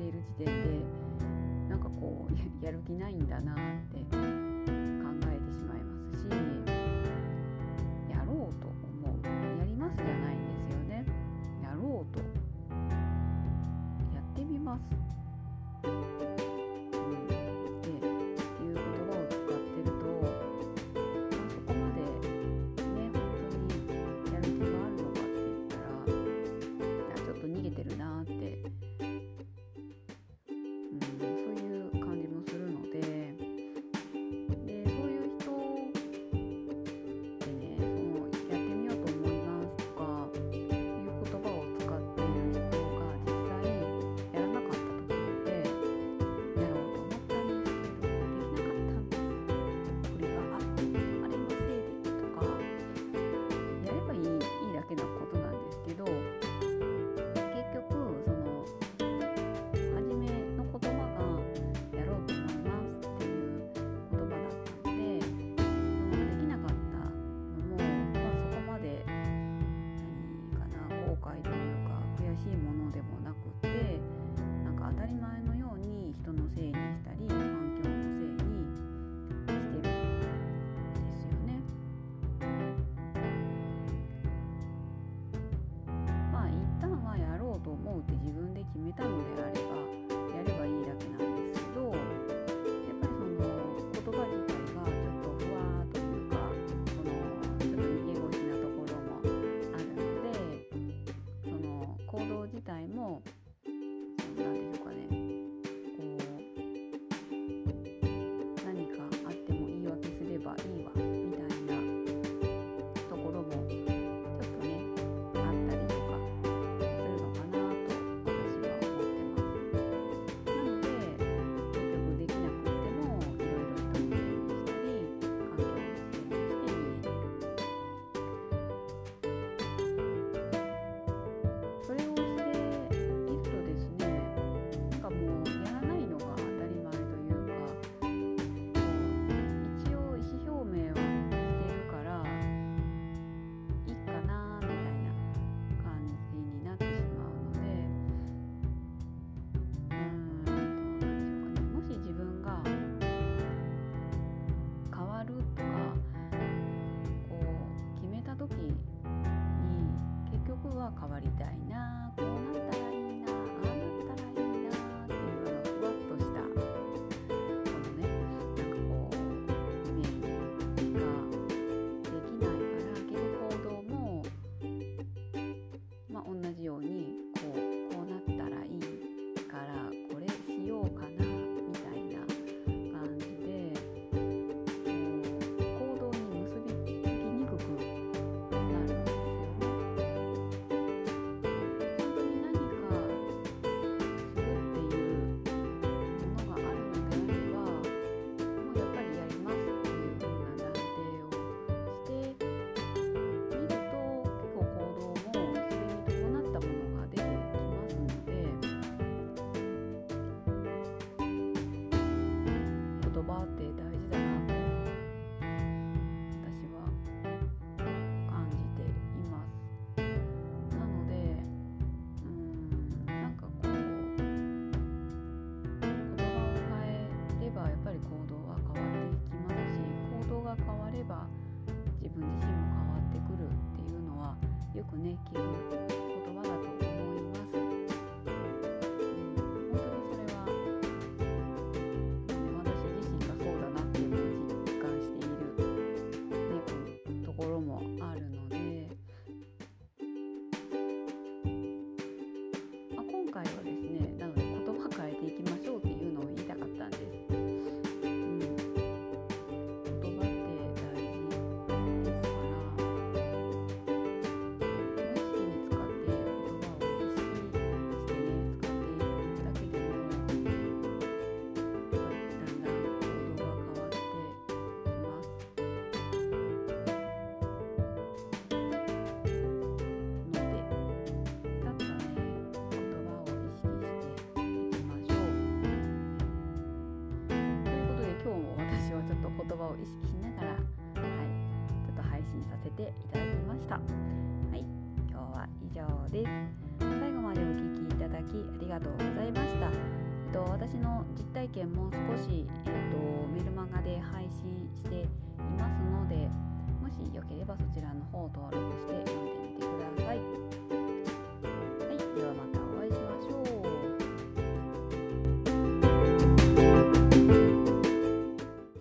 っている時点でなんかこう やる気ないんだなって考えてしまいますしやろうと思う。やりますじゃないんですよね。やろうと。やってみます。変わりたいなこうなったらよくね聞くちょっと言葉を意識しながら、はい、ちょっと配信させていただきました。はい、今今日は以上です最後までお聞きいただきありがとうございました、えっと、私の実体験も少し、えっと、メルマガで配信していますのでもしよければそちらの方を登録して